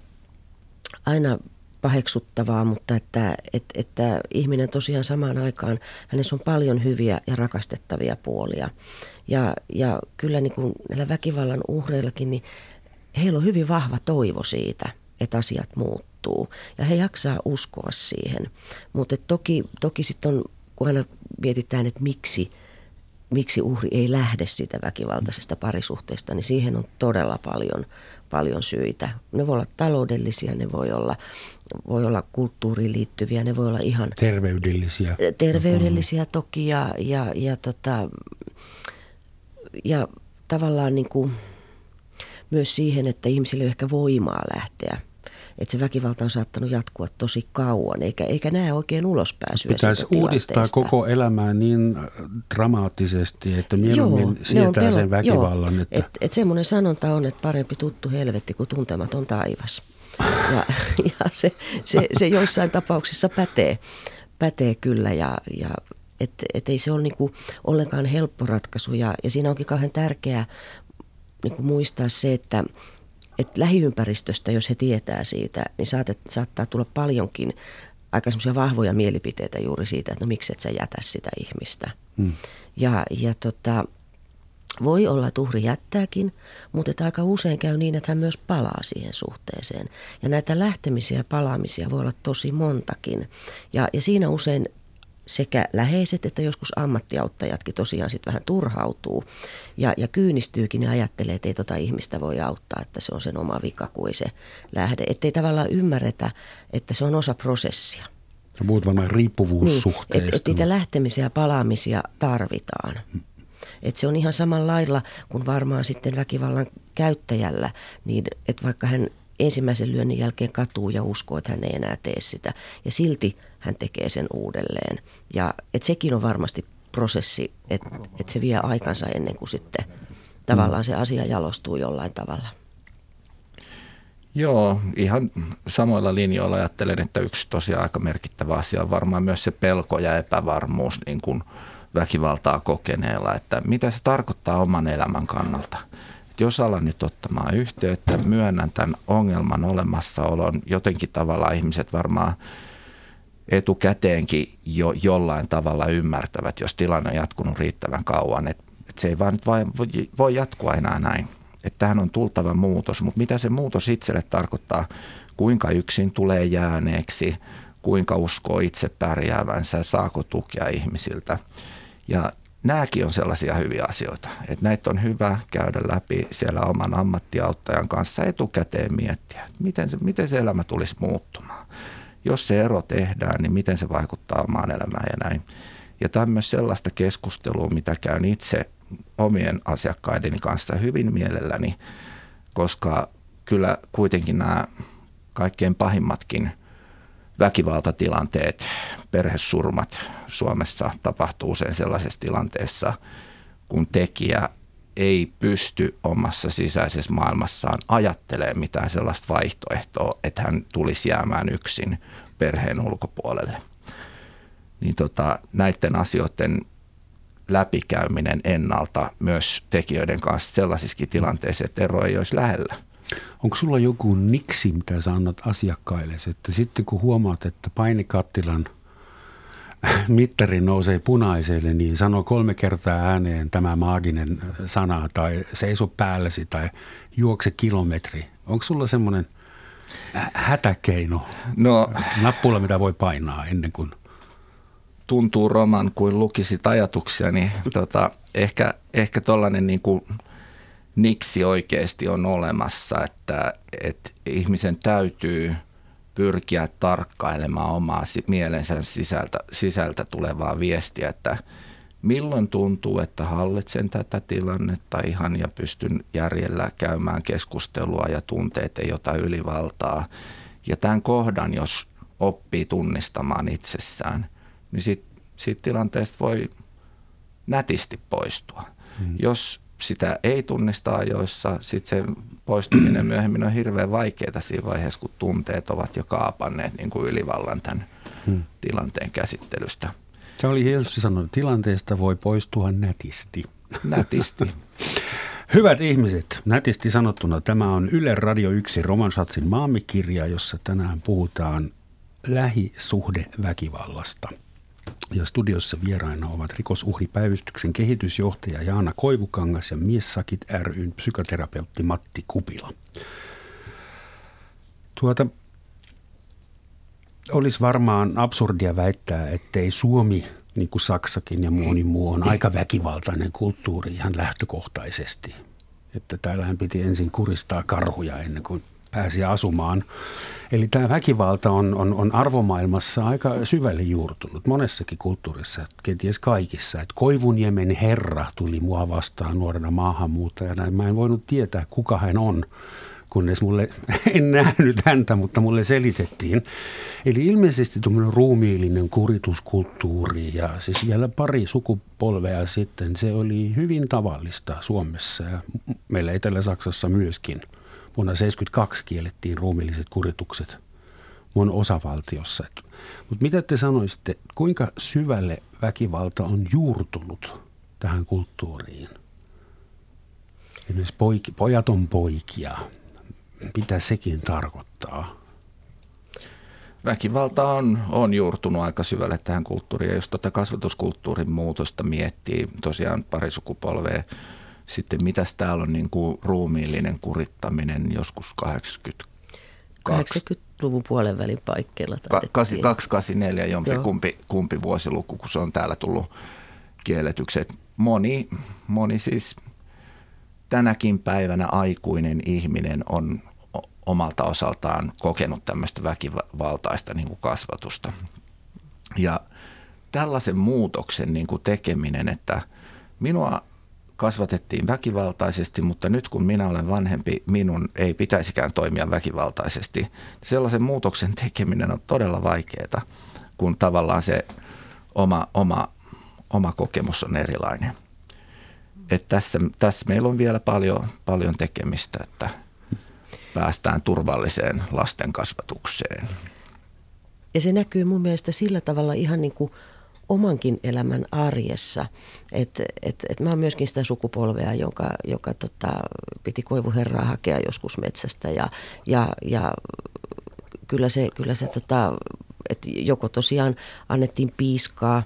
aina paheksuttavaa, mutta että, että, että ihminen tosiaan samaan aikaan, hänessä on paljon hyviä ja rakastettavia puolia. Ja, ja kyllä niin kuin näillä väkivallan uhreillakin, niin heillä on hyvin vahva toivo siitä, että asiat muuttuu. Ja he jaksaa uskoa siihen. Mutta toki, toki sitten on, kun aina mietitään, että miksi – miksi uhri ei lähde siitä väkivaltaisesta parisuhteesta, niin siihen on todella paljon, paljon syitä. Ne voi olla taloudellisia, ne voi olla, voi olla kulttuuriin liittyviä, ne voi olla ihan... Terveydellisiä. Terveydellisiä toki ja, ja, ja, tota, ja tavallaan niin kuin myös siihen, että ihmisille ei ole ehkä voimaa lähteä että se väkivalta on saattanut jatkua tosi kauan, eikä, eikä näe oikein ulospääsyä Pitäisi uudistaa koko elämää niin dramaattisesti, että mieluummin joo, sietää pelo- sen väkivallan. Joo, että... Et, et semmoinen sanonta on, että parempi tuttu helvetti kuin tuntematon taivas. Ja, ja se, se, se joissain tapauksissa pätee, pätee kyllä ja, ja että et ei se ole niinku ollenkaan helppo ratkaisu ja, ja siinä onkin kauhean tärkeää niinku muistaa se, että – että lähiympäristöstä, jos he tietää siitä, niin saatet, saattaa tulla paljonkin aika semmoisia vahvoja mielipiteitä juuri siitä, että no miksi et sä jätä sitä ihmistä. Hmm. Ja, ja tota, voi olla, että uhri jättääkin, mutta että aika usein käy niin, että hän myös palaa siihen suhteeseen. Ja näitä lähtemisiä ja palaamisia voi olla tosi montakin. Ja, ja siinä usein sekä läheiset että joskus ammattiauttajatkin tosiaan sitten vähän turhautuu ja, ja kyynistyykin ja ajattelee, että ei tota ihmistä voi auttaa, että se on sen oma vika kuin se lähde. Että ei tavallaan ymmärretä, että se on osa prosessia. Ja muut varmaan riippuvuussuhteista. Niin, että et niitä lähtemisiä ja palaamisia tarvitaan. Et se on ihan samanlailla kuin varmaan sitten väkivallan käyttäjällä, niin että vaikka hän ensimmäisen lyönnin jälkeen katuu ja uskoo, että hän ei enää tee sitä. Ja silti hän tekee sen uudelleen. Ja et sekin on varmasti prosessi, että et se vie aikansa ennen kuin sitten tavallaan se asia jalostuu jollain tavalla. Joo, ihan samoilla linjoilla ajattelen, että yksi tosiaan aika merkittävä asia on varmaan myös se pelko ja epävarmuus niin kuin väkivaltaa kokeneella, että mitä se tarkoittaa oman elämän kannalta – jos alan nyt ottamaan yhteyttä, myönnän tämän ongelman olemassaolon, jotenkin tavalla ihmiset varmaan etukäteenkin jo jollain tavalla ymmärtävät, jos tilanne on jatkunut riittävän kauan, että, että se ei vaan nyt vain voi jatkua enää näin. Että tähän on tultava muutos, mutta mitä se muutos itselle tarkoittaa, kuinka yksin tulee jääneeksi, kuinka uskoo itse pärjäävänsä, saako tukea ihmisiltä. Ja nämäkin on sellaisia hyviä asioita, että näitä on hyvä käydä läpi siellä oman ammattiauttajan kanssa etukäteen miettiä, että miten se, miten se elämä tulisi muuttumaan. Jos se ero tehdään, niin miten se vaikuttaa omaan elämään ja näin. Ja tämä on myös sellaista keskustelua, mitä käyn itse omien asiakkaideni kanssa hyvin mielelläni, koska kyllä kuitenkin nämä kaikkein pahimmatkin väkivaltatilanteet, perhesurmat Suomessa tapahtuu usein sellaisessa tilanteessa, kun tekijä ei pysty omassa sisäisessä maailmassaan ajattelemaan mitään sellaista vaihtoehtoa, että hän tulisi jäämään yksin perheen ulkopuolelle. Niin tota, näiden asioiden läpikäyminen ennalta myös tekijöiden kanssa sellaisissakin tilanteissa, että ero ei olisi lähellä – Onko sulla joku niksi, mitä sä annat asiakkaille, että sitten kun huomaat, että painikattilan mittari nousee punaiselle, niin sano kolme kertaa ääneen tämä maaginen sana tai seiso päällesi tai juokse kilometri. Onko sulla semmoinen hätäkeino, no, nappula, mitä voi painaa ennen kuin tuntuu roman kuin lukisit ajatuksia, niin tota, ehkä, ehkä tuollainen niin kuin niksi oikeasti on olemassa, että, että ihmisen täytyy pyrkiä tarkkailemaan omaa mielensä sisältä, sisältä tulevaa viestiä, että milloin tuntuu, että hallitsen tätä tilannetta ihan ja pystyn järjellä käymään keskustelua ja tunteet ei ota ylivaltaa. Ja tämän kohdan, jos oppii tunnistamaan itsessään – niin siitä, siitä tilanteesta voi nätisti poistua. Hmm. Jos sitä ei tunnista ajoissa, sitten se poistuminen myöhemmin on hirveän vaikeaa siinä vaiheessa, kun tunteet ovat jo kaapanneet niin kuin ylivallan tämän hmm. tilanteen käsittelystä. Se oli Jussi sanonut, tilanteesta voi poistua nätisti. Nätisti. Hyvät ihmiset, nätisti sanottuna tämä on Yle Radio 1 Romansatsin maamikirja, jossa tänään puhutaan lähisuhdeväkivallasta. Ja studiossa vieraina ovat rikosuhripäivystyksen kehitysjohtaja Jaana Koivukangas ja Miessakit ryn psykoterapeutti Matti Kupila. Tuota, olisi varmaan absurdia väittää, ettei Suomi, niin kuin Saksakin ja moni muu, on aika väkivaltainen kulttuuri ihan lähtökohtaisesti. Että täällähän piti ensin kuristaa karhuja ennen kuin pääsi asumaan. Eli tämä väkivalta on, on, on arvomaailmassa aika syvälle juurtunut monessakin kulttuurissa, kenties kaikissa. Että Koivuniemen herra tuli mua vastaan nuorena maahanmuuttajana. Mä en voinut tietää, kuka hän on, kunnes mulle, en nähnyt häntä, mutta mulle selitettiin. Eli ilmeisesti tuommoinen ruumiillinen kurituskulttuuri ja siis vielä pari sukupolvea sitten, se oli hyvin tavallista Suomessa ja meillä Etelä-Saksassa myöskin – Vuonna 1972 kiellettiin ruumilliset kuritukset mun osavaltiossa. Mutta mitä te sanoisitte, kuinka syvälle väkivalta on juurtunut tähän kulttuuriin? Esimerkiksi poik- pojat on poikia. Mitä sekin tarkoittaa? Väkivalta on, on juurtunut aika syvälle tähän kulttuuriin. Ja jos tuota kasvatuskulttuurin muutosta miettii, tosiaan pari sukupolvea sitten mitäs täällä on niin kuin ruumiillinen kurittaminen joskus 80 80-luvun puolen välin paikkeilla. 284 jompi kumpi, kumpi vuosiluku, kun se on täällä tullut kielletyksi. Moni, moni siis tänäkin päivänä aikuinen ihminen on omalta osaltaan kokenut tämmöistä väkivaltaista niin kuin kasvatusta. Ja tällaisen muutoksen niin kuin tekeminen, että minua kasvatettiin väkivaltaisesti, mutta nyt kun minä olen vanhempi, minun ei pitäisikään toimia väkivaltaisesti. Sellaisen muutoksen tekeminen on todella vaikeaa, kun tavallaan se oma, oma, oma kokemus on erilainen. Et tässä, tässä meillä on vielä paljon, paljon tekemistä, että päästään turvalliseen lasten kasvatukseen. Ja se näkyy mun mielestä sillä tavalla ihan niin kuin – omankin elämän arjessa. Et, et, et mä oon myöskin sitä sukupolvea, joka, joka tota, piti koivuherraa hakea joskus metsästä ja, ja, ja kyllä se, kyllä se tota, että joko tosiaan annettiin piiskaa,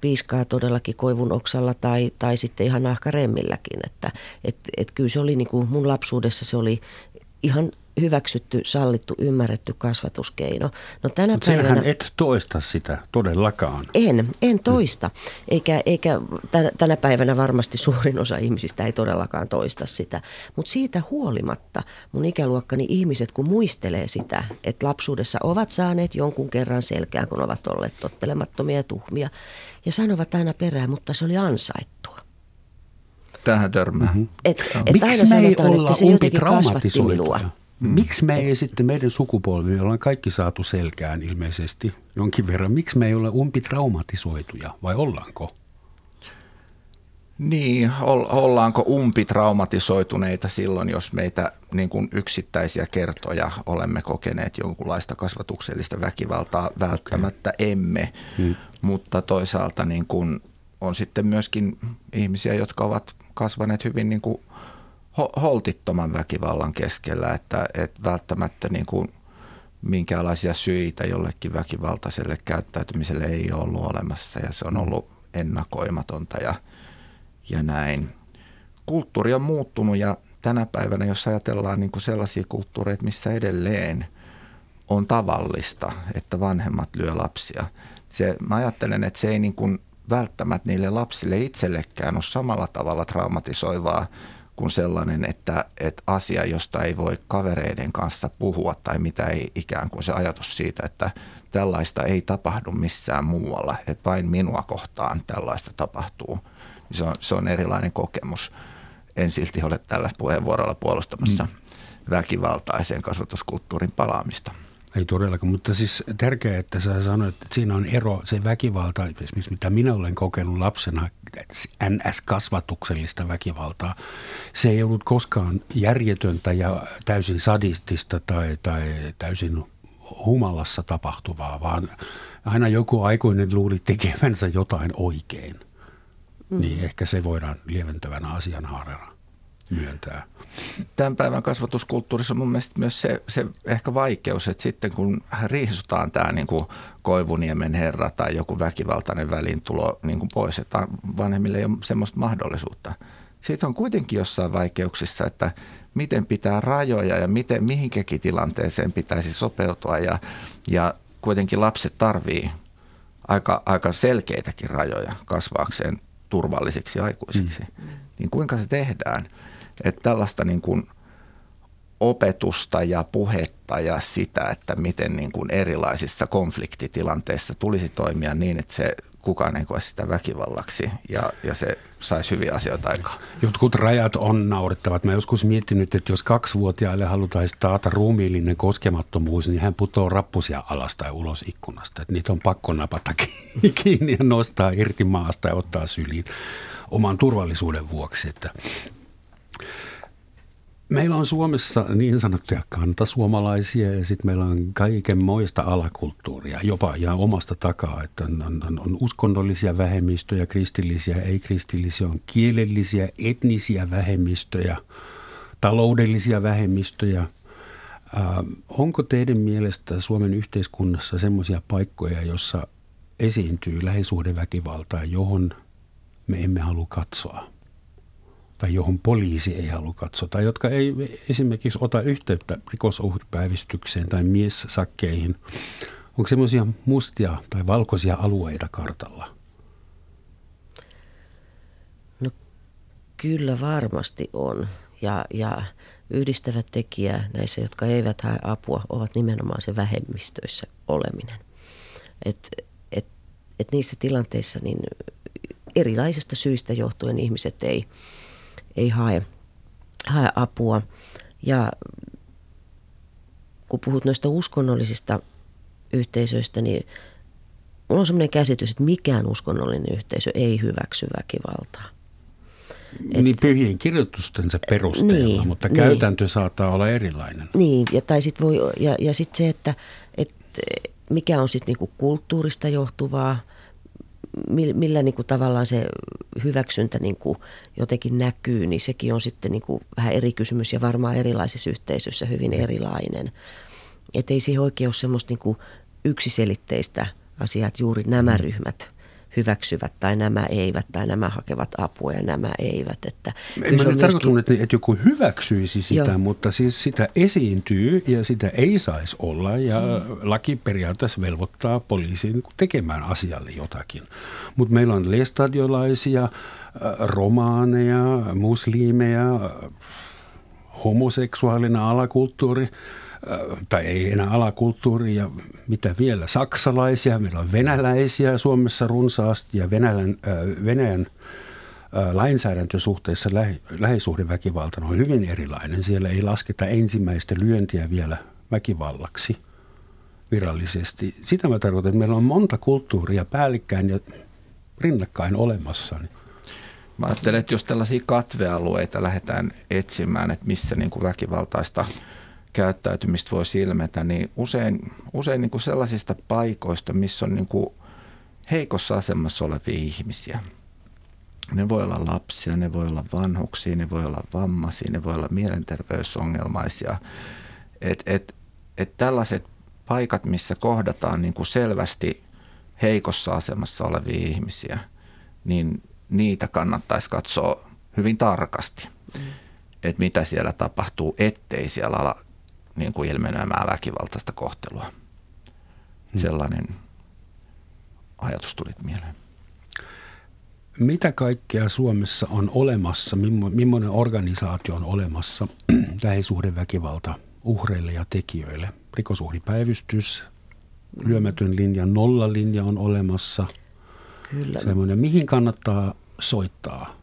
piiskaa todellakin koivun oksalla tai, tai sitten ihan nahkaremmilläkin. Että et, et kyllä se oli niin kuin mun lapsuudessa se oli ihan hyväksytty, sallittu, ymmärretty kasvatuskeino. No tänä Mut päivänä... et toista sitä todellakaan. En, en toista. Eikä, eikä tänä päivänä varmasti suurin osa ihmisistä ei todellakaan toista sitä. Mutta siitä huolimatta mun ikäluokkani ihmiset, kun muistelee sitä, että lapsuudessa ovat saaneet jonkun kerran selkään, kun ovat olleet tottelemattomia ja tuhmia, ja sanovat aina perään, mutta se oli ansaittua. Tähän törmää. Mm-hmm. Et, et aina sanotaan, että se jotenkin kasvatti minua. Mm. Miksi me ei sitten meidän sukupolvi, jolla on kaikki saatu selkään ilmeisesti jonkin verran, miksi me ei ole umpitraumatisoituja vai ollaanko? Niin, ollaanko umpitraumatisoituneita silloin, jos meitä niin kuin yksittäisiä kertoja olemme kokeneet jonkunlaista kasvatuksellista väkivaltaa? Välttämättä okay. emme, hmm. mutta toisaalta niin kuin on sitten myöskin ihmisiä, jotka ovat kasvaneet hyvin niin kuin holtittoman väkivallan keskellä, että, että välttämättä niin kuin minkälaisia syitä jollekin väkivaltaiselle käyttäytymiselle ei ole ollut olemassa ja se on ollut ennakoimatonta ja, ja näin. Kulttuuri on muuttunut ja tänä päivänä, jos ajatellaan niin kuin sellaisia kulttuureita, missä edelleen on tavallista, että vanhemmat lyö lapsia. Se, mä ajattelen, että se ei niin kuin välttämättä niille lapsille itsellekään ole samalla tavalla traumatisoivaa kuin sellainen, että, että asia, josta ei voi kavereiden kanssa puhua tai mitä ei ikään kuin se ajatus siitä, että tällaista ei tapahdu missään muualla, että vain minua kohtaan tällaista tapahtuu, se on, se on erilainen kokemus. En silti ole tällä puheenvuorolla puolustamassa mm. väkivaltaisen kasvatuskulttuurin palaamista. Ei todellakaan, mutta siis tärkeää, että sä sanoit, että siinä on ero, se väkivalta, esimerkiksi mitä minä olen kokenut lapsena, NS-kasvatuksellista väkivaltaa, se ei ollut koskaan järjetöntä ja täysin sadistista tai, tai täysin humalassa tapahtuvaa, vaan aina joku aikuinen luuli tekevänsä jotain oikein. Mm. Niin ehkä se voidaan lieventävänä asianhaarana myöntää. Tämän päivän kasvatuskulttuurissa on mun mielestä myös se, se ehkä vaikeus, että sitten kun riisutaan tämä niin kuin Koivuniemen herra tai joku väkivaltainen välintulo niin kuin pois, että vanhemmille ei ole semmoista mahdollisuutta. Siitä on kuitenkin jossain vaikeuksissa, että miten pitää rajoja ja miten, mihinkäkin tilanteeseen pitäisi sopeutua ja, ja kuitenkin lapset tarvii aika, aika selkeitäkin rajoja kasvaakseen turvallisiksi aikuisiksi. Mm. Niin kuinka se tehdään? Että tällaista niin kuin opetusta ja puhetta ja sitä, että miten niin kuin erilaisissa konfliktitilanteissa tulisi toimia niin, että se kukaan ei koe sitä väkivallaksi ja, ja se saisi hyviä asioita aikaan. Jotkut rajat on naurettavat. Mä joskus miettinyt, että jos kaksivuotiaille halutaan taata ruumiillinen koskemattomuus, niin hän putoo rappusia alas tai ulos ikkunasta. Että niitä on pakko napata kiinni ja nostaa irti maasta ja ottaa syliin oman turvallisuuden vuoksi. Että Meillä on Suomessa niin sanottuja kantasuomalaisia ja sitten meillä on kaiken moista alakulttuuria, jopa ihan omasta takaa, että on, on, on uskonnollisia vähemmistöjä, kristillisiä, ei-kristillisiä, on kielellisiä, etnisiä vähemmistöjä, taloudellisia vähemmistöjä. Äh, onko teidän mielestä Suomen yhteiskunnassa semmoisia paikkoja, jossa esiintyy lähisuhdeväkivaltaa, johon me emme halua katsoa? Tai johon poliisi ei halua katsoa, tai jotka ei esimerkiksi ota yhteyttä rikosuhripäivystykseen tai miessakkeihin. Onko semmoisia mustia tai valkoisia alueita kartalla? No kyllä varmasti on. Ja, ja yhdistävä tekijä näissä, jotka eivät hae apua, ovat nimenomaan se vähemmistöissä oleminen. Et, et, et niissä tilanteissa niin erilaisista syistä johtuen ihmiset ei – ei hae, hae apua. Ja kun puhut noista uskonnollisista yhteisöistä, niin mulla on sellainen käsitys, että mikään uskonnollinen yhteisö ei hyväksy väkivaltaa. Et, niin pyhien kirjoitustensa perusteella, niin, mutta niin. käytäntö niin, saattaa olla erilainen. Niin, ja, tai sit voi, ja, ja sitten se, että et mikä on sitten niinku kulttuurista johtuvaa – millä niin kuin tavallaan se hyväksyntä niin kuin jotenkin näkyy, niin sekin on sitten niin kuin vähän eri kysymys ja varmaan erilaisissa yhteisöissä hyvin erilainen. Että ei siihen oikein ole semmoista niin kuin yksiselitteistä asiaa, että juuri nämä mm. ryhmät – hyväksyvät tai nämä eivät tai nämä hakevat apua ja nämä eivät. Että en mä nyt tarkoittanut, että, että joku hyväksyisi sitä, Joo. mutta siis sitä esiintyy ja sitä ei saisi olla ja hmm. laki periaatteessa velvoittaa poliisiin tekemään asialle jotakin. Mutta meillä on lestadiolaisia, äh, romaaneja, muslimeja, homoseksuaalinen alakulttuuri – tai ei enää alakulttuuri ja mitä vielä, saksalaisia, meillä on venäläisiä Suomessa runsaasti ja Venäjän, Venäjän lainsäädäntö suhteessa lähi, lähisuhdeväkivalta on hyvin erilainen. Siellä ei lasketa ensimmäistä lyöntiä vielä väkivallaksi virallisesti. Sitä mä tarkoitan, että meillä on monta kulttuuria päällikkäin ja rinnakkain olemassa. Mä ajattelen, että jos tällaisia katvealueita lähdetään etsimään, että missä niin kuin väkivaltaista käyttäytymistä voi ilmetä, niin usein, usein niin kuin sellaisista paikoista, missä on niin kuin heikossa asemassa olevia ihmisiä. Ne voi olla lapsia, ne voi olla vanhuksia, ne voi olla vammaisia, ne voi olla mielenterveysongelmaisia. Et, et, et tällaiset paikat, missä kohdataan niin kuin selvästi heikossa asemassa olevia ihmisiä, niin niitä kannattaisi katsoa hyvin tarkasti, mm. että mitä siellä tapahtuu, ettei siellä ala niin kuin ilmenemään väkivaltaista kohtelua. Mm. Sellainen ajatus tuli mieleen. Mitä kaikkea Suomessa on olemassa, millainen organisaatio on olemassa lähisuhdeväkivalta uhreille ja tekijöille? Rikosuhripäivystys, lyömätön linja, nollalinja on olemassa. Kyllä. Semmoinen, mihin kannattaa soittaa?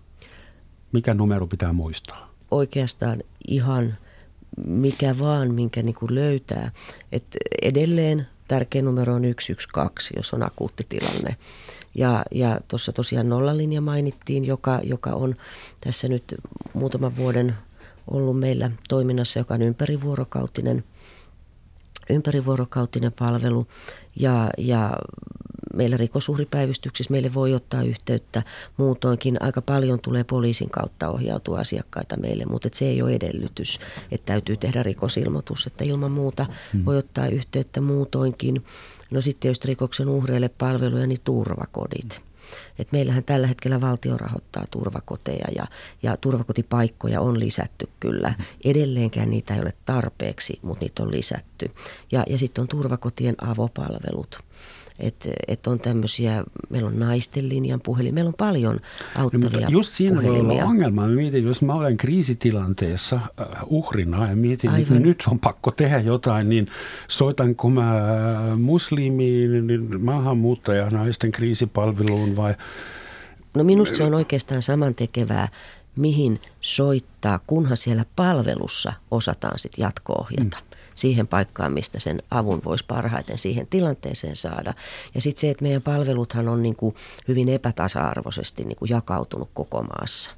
Mikä numero pitää muistaa? Oikeastaan ihan mikä vaan, minkä niin kuin löytää. Et edelleen tärkein numero on 112, jos on akuutti tilanne. Ja, ja tuossa tosiaan nollalinja mainittiin, joka, joka on tässä nyt muutaman vuoden ollut meillä toiminnassa, joka on ympärivuorokautinen, ympärivuorokautinen palvelu. Ja, ja meillä rikosuhripäivystyksissä meille voi ottaa yhteyttä muutoinkin. Aika paljon tulee poliisin kautta ohjautua asiakkaita meille, mutta se ei ole edellytys, että täytyy tehdä rikosilmoitus, että ilman muuta hmm. voi ottaa yhteyttä muutoinkin. No sitten jos rikoksen uhreille palveluja, niin turvakodit. Et meillähän tällä hetkellä valtio rahoittaa turvakoteja ja, ja turvakotipaikkoja on lisätty kyllä. Edelleenkään niitä ei ole tarpeeksi, mutta niitä on lisätty. Ja, ja sitten on turvakotien avopalvelut että et on tämmöisiä, meillä on naisten linjan puhelin, meillä on paljon auttavia no, Just siinä puhelimia. voi olla ongelma. Mä mietin, jos mä olen kriisitilanteessa äh, uhrina ja mietin, että nyt on pakko tehdä jotain, niin soitanko mä muslimiin, maahanmuuttaja naisten kriisipalveluun vai? No minusta se on oikeastaan samantekevää mihin soittaa, kunhan siellä palvelussa osataan sitten jatko-ohjata. Mm siihen paikkaan, mistä sen avun voisi parhaiten siihen tilanteeseen saada. Ja sitten se, että meidän palveluthan on niin kuin hyvin epätasa-arvoisesti niin kuin jakautunut koko maassa.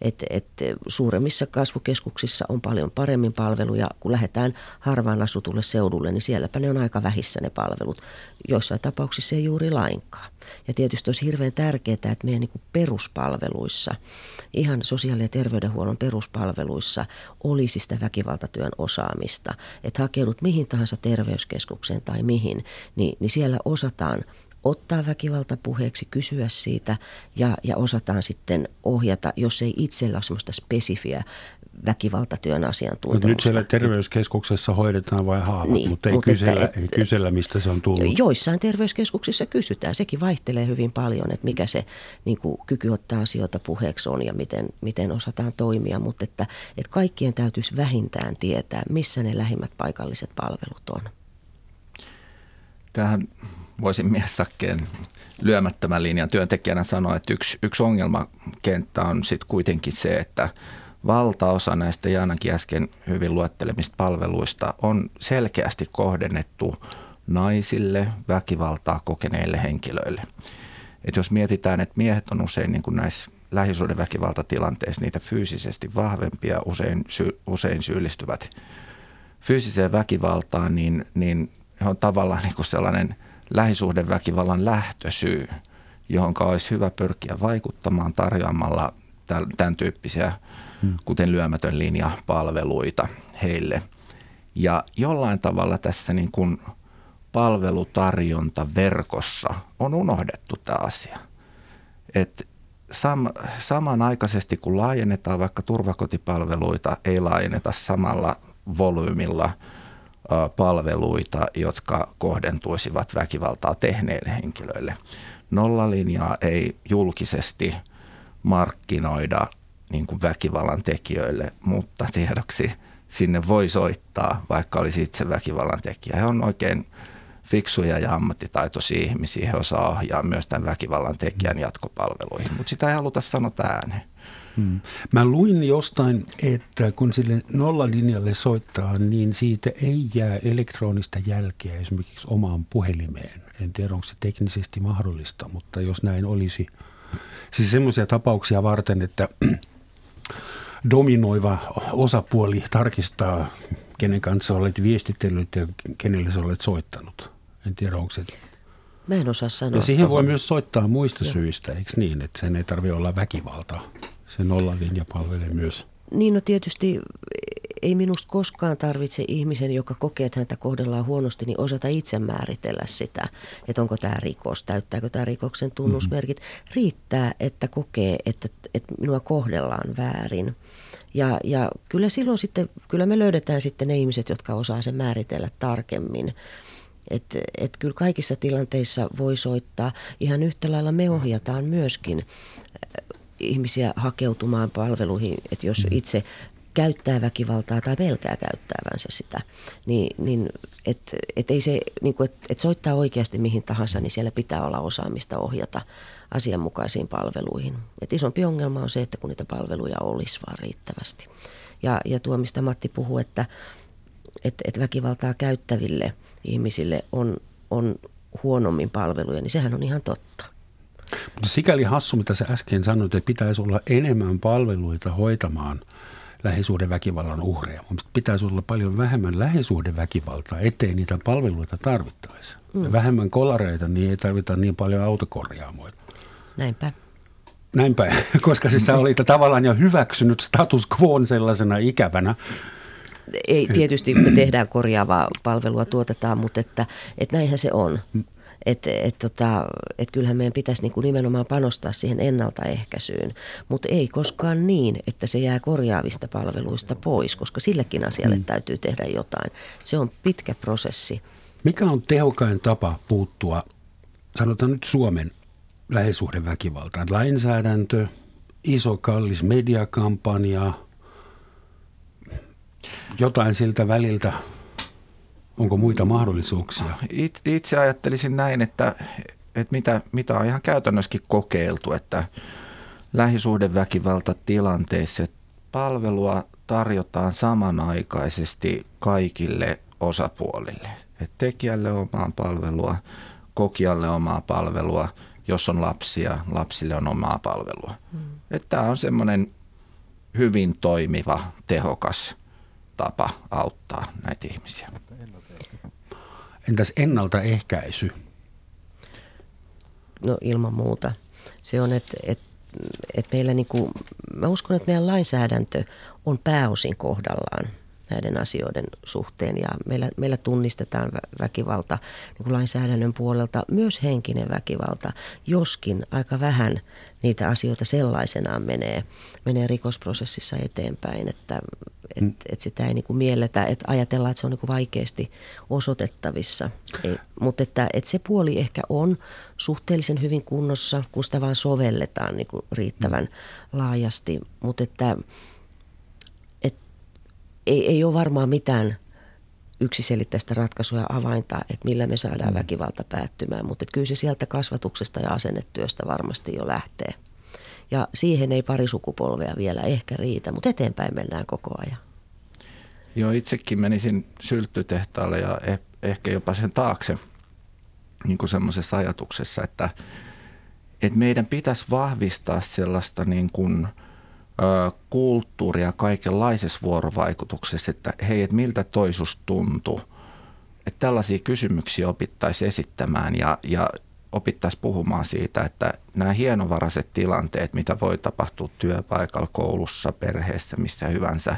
Et, et suuremmissa kasvukeskuksissa on paljon paremmin palveluja. Kun lähdetään harvaan asutulle seudulle, niin sielläpä ne on aika vähissä ne palvelut. Joissain tapauksissa ei juuri lainkaan. Ja tietysti olisi hirveän tärkeää, että meidän niin peruspalveluissa, ihan sosiaali- ja terveydenhuollon peruspalveluissa olisi sitä väkivaltatyön osaamista. Että hakeudut mihin tahansa terveyskeskukseen tai mihin, niin, niin siellä osataan ottaa väkivalta puheeksi, kysyä siitä ja, ja osataan sitten ohjata, jos ei itsellä ole sellaista spesifiä väkivaltatyön asiantuntemusta. nyt siellä terveyskeskuksessa hoidetaan vain haavat, niin, mutta ei, mutta kysellä, että, ei kysellä, mistä se on tullut. Joissain terveyskeskuksissa kysytään. Sekin vaihtelee hyvin paljon, että mikä se niin kuin, kyky ottaa asioita puheeksi on ja miten, miten osataan toimia. Mutta että, että kaikkien täytyisi vähintään tietää, missä ne lähimmät paikalliset palvelut on. Tähän voisin miessakkeen lyömättömän linjan työntekijänä sanoa, että yksi, yksi ongelmakenttä on sitten kuitenkin se, että valtaosa näistä Jaanakin äsken hyvin luettelemista palveluista on selkeästi kohdennettu naisille, väkivaltaa kokeneille henkilöille. Et jos mietitään, että miehet on usein niin kuin näissä lähisuhdeväkivaltatilanteissa niitä fyysisesti vahvempia, usein, sy, usein syyllistyvät fyysiseen väkivaltaan, niin, niin on tavallaan niin kuin sellainen – lähisuhdeväkivallan lähtösyy, johon olisi hyvä pyrkiä vaikuttamaan tarjoamalla tämän tyyppisiä, hmm. kuten lyömätön linja, palveluita heille. Ja jollain tavalla tässä niin kuin palvelutarjonta verkossa on unohdettu tämä asia. Et sam, samanaikaisesti kun laajennetaan vaikka turvakotipalveluita, ei laajenneta samalla volyymilla – palveluita, jotka kohdentuisivat väkivaltaa tehneille henkilöille. Nollalinjaa ei julkisesti markkinoida niin kuin väkivallan tekijöille, mutta tiedoksi sinne voi soittaa, vaikka olisi itse väkivallan tekijä. He on oikein fiksuja ja ammattitaitoisia ihmisiä. He osaa ohjaa myös tämän väkivallan tekijän jatkopalveluihin, mutta sitä ei haluta sanoa ääneen. Hmm. Mä luin jostain, että kun sille nollalinjalle soittaa, niin siitä ei jää elektronista jälkeä esimerkiksi omaan puhelimeen. En tiedä, onko se teknisesti mahdollista, mutta jos näin olisi. Siis semmoisia tapauksia varten, että dominoiva osapuoli tarkistaa, kenen kanssa olet viestitellyt ja kenelle sä olet soittanut. En tiedä, onko se Mä en osaa sanoa. Ja siihen voi myös soittaa muista Joo. syistä, eikö niin? Että sen ei tarvitse olla väkivaltaa se nollalinja palvelee myös. Niin no tietysti ei minusta koskaan tarvitse ihmisen, joka kokee, että häntä kohdellaan huonosti, niin osata itse määritellä sitä, että onko tämä rikos, täyttääkö tämä rikoksen tunnusmerkit. Mm-hmm. Riittää, että kokee, että, että minua kohdellaan väärin. Ja, ja kyllä silloin sitten, kyllä me löydetään sitten ne ihmiset, jotka osaa sen määritellä tarkemmin. Että et kyllä kaikissa tilanteissa voi soittaa. Ihan yhtä lailla me ohjataan myöskin ihmisiä hakeutumaan palveluihin, että jos mm. itse käyttää väkivaltaa tai pelkää käyttävänsä sitä, niin, niin että et ei se, niin kuin, et, et soittaa oikeasti mihin tahansa, niin siellä pitää olla osaamista ohjata asianmukaisiin palveluihin. Et isompi ongelma on se, että kun niitä palveluja olisi vaan riittävästi. Ja, ja tuo, mistä Matti puhuu, että, että, että väkivaltaa käyttäville ihmisille on, on huonommin palveluja, niin sehän on ihan totta. Mutta sikäli hassu, mitä sä äsken sanoit, että pitäisi olla enemmän palveluita hoitamaan lähisuhdeväkivallan uhreja. Mielestäni pitäisi olla paljon vähemmän lähisuhdeväkivaltaa, ettei niitä palveluita tarvittaisi. Mm. Ja vähemmän kolareita, niin ei tarvita niin paljon autokorjaamoita. Näinpä. Näinpä, koska siis sä olit tavallaan jo hyväksynyt status quo sellaisena ikävänä. Ei, tietysti me tehdään korjaavaa palvelua, tuotetaan, mutta että, että näinhän se on. Että et, tota, et kyllähän meidän pitäisi niinku nimenomaan panostaa siihen ennaltaehkäisyyn, mutta ei koskaan niin, että se jää korjaavista palveluista pois, koska sillekin asialle mm. täytyy tehdä jotain. Se on pitkä prosessi. Mikä on tehokkain tapa puuttua, sanotaan nyt Suomen lähisuhdeväkivaltaan? Lainsäädäntö, iso kallis mediakampanja, jotain siltä väliltä – Onko muita mahdollisuuksia? Itse ajattelisin näin, että, että mitä, mitä on ihan käytännössäkin kokeiltu, että lähisuhdeväkivalta tilanteessa palvelua tarjotaan samanaikaisesti kaikille osapuolille. Et tekijälle omaa palvelua, kokijalle omaa palvelua, jos on lapsia, lapsille on omaa palvelua. Hmm. Tämä on semmoinen hyvin toimiva, tehokas tapa auttaa näitä ihmisiä. Entäs ennaltaehkäisy? No ilman muuta. Se on, että, että, että meillä niin kuin, mä uskon, että meidän lainsäädäntö on pääosin kohdallaan näiden asioiden suhteen ja meillä, meillä tunnistetaan väkivalta niin kuin lainsäädännön puolelta, myös henkinen väkivalta, joskin aika vähän niitä asioita sellaisenaan menee, menee rikosprosessissa eteenpäin, että et, mm. et sitä ei niin kuin mielletä, että ajatellaan, että se on niin kuin vaikeasti osoitettavissa. Ei, mutta että, että se puoli ehkä on suhteellisen hyvin kunnossa, kun sitä vaan sovelletaan niin kuin riittävän mm. laajasti, mutta että et, ei, ei ole varmaan mitään yksiselitteistä ratkaisua ja avainta, että millä me saadaan mm. väkivalta päättymään, mutta kyllä se sieltä kasvatuksesta ja asennetyöstä varmasti jo lähtee. Ja siihen ei pari sukupolvea vielä ehkä riitä, mutta eteenpäin mennään koko ajan. Joo, itsekin menisin sylttytehtaalle ja eh, ehkä jopa sen taakse niin kuin semmoisessa ajatuksessa, että, että meidän pitäisi vahvistaa sellaista niin kuin, kulttuuria kaikenlaisessa vuorovaikutuksessa, että hei, että miltä toisus tuntuu. Että tällaisia kysymyksiä opittaisiin esittämään ja, ja opittaisiin puhumaan siitä, että nämä hienovaraiset tilanteet, mitä voi tapahtua työpaikalla, koulussa, perheessä, missä hyvänsä,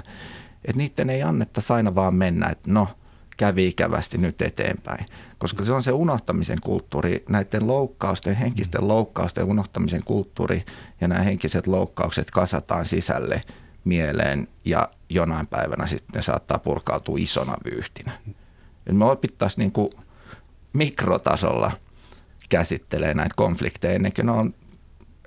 että niiden ei annettaisi aina vaan mennä, että no, kävi ikävästi nyt eteenpäin. Koska se on se unohtamisen kulttuuri, näiden loukkausten, henkisten loukkausten unohtamisen kulttuuri ja nämä henkiset loukkaukset kasataan sisälle mieleen ja jonain päivänä sitten ne saattaa purkautua isona vyyhtinä. Et me opittaisiin niin kuin mikrotasolla – käsittelee näitä konflikteja ennen kuin ne on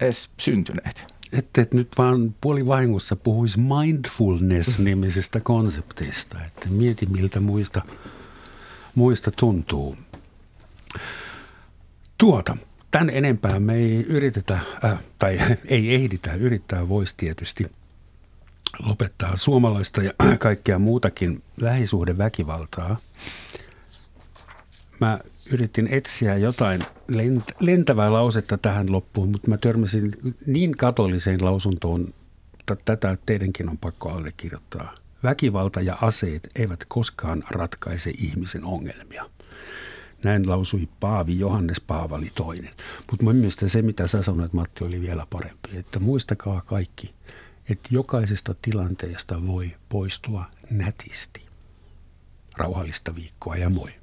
edes syntyneet. Että et nyt vaan puolivahingossa puhuisi mindfulness-nimisestä konseptista, että mieti miltä muista, muista tuntuu. Tuota, tämän enempää me ei yritetä, äh, tai ei ehditä, yrittää voisi tietysti lopettaa suomalaista ja kaikkea muutakin lähisuhdeväkivaltaa. Mä yritin etsiä jotain lent- lentävää lausetta tähän loppuun, mutta mä törmäsin niin katoliseen lausuntoon, että tätä teidänkin on pakko allekirjoittaa. Väkivalta ja aseet eivät koskaan ratkaise ihmisen ongelmia. Näin lausui Paavi Johannes Paavali toinen. Mutta mun mielestä se, mitä sä sanoit, Matti, oli vielä parempi. Että muistakaa kaikki, että jokaisesta tilanteesta voi poistua nätisti. Rauhallista viikkoa ja moi.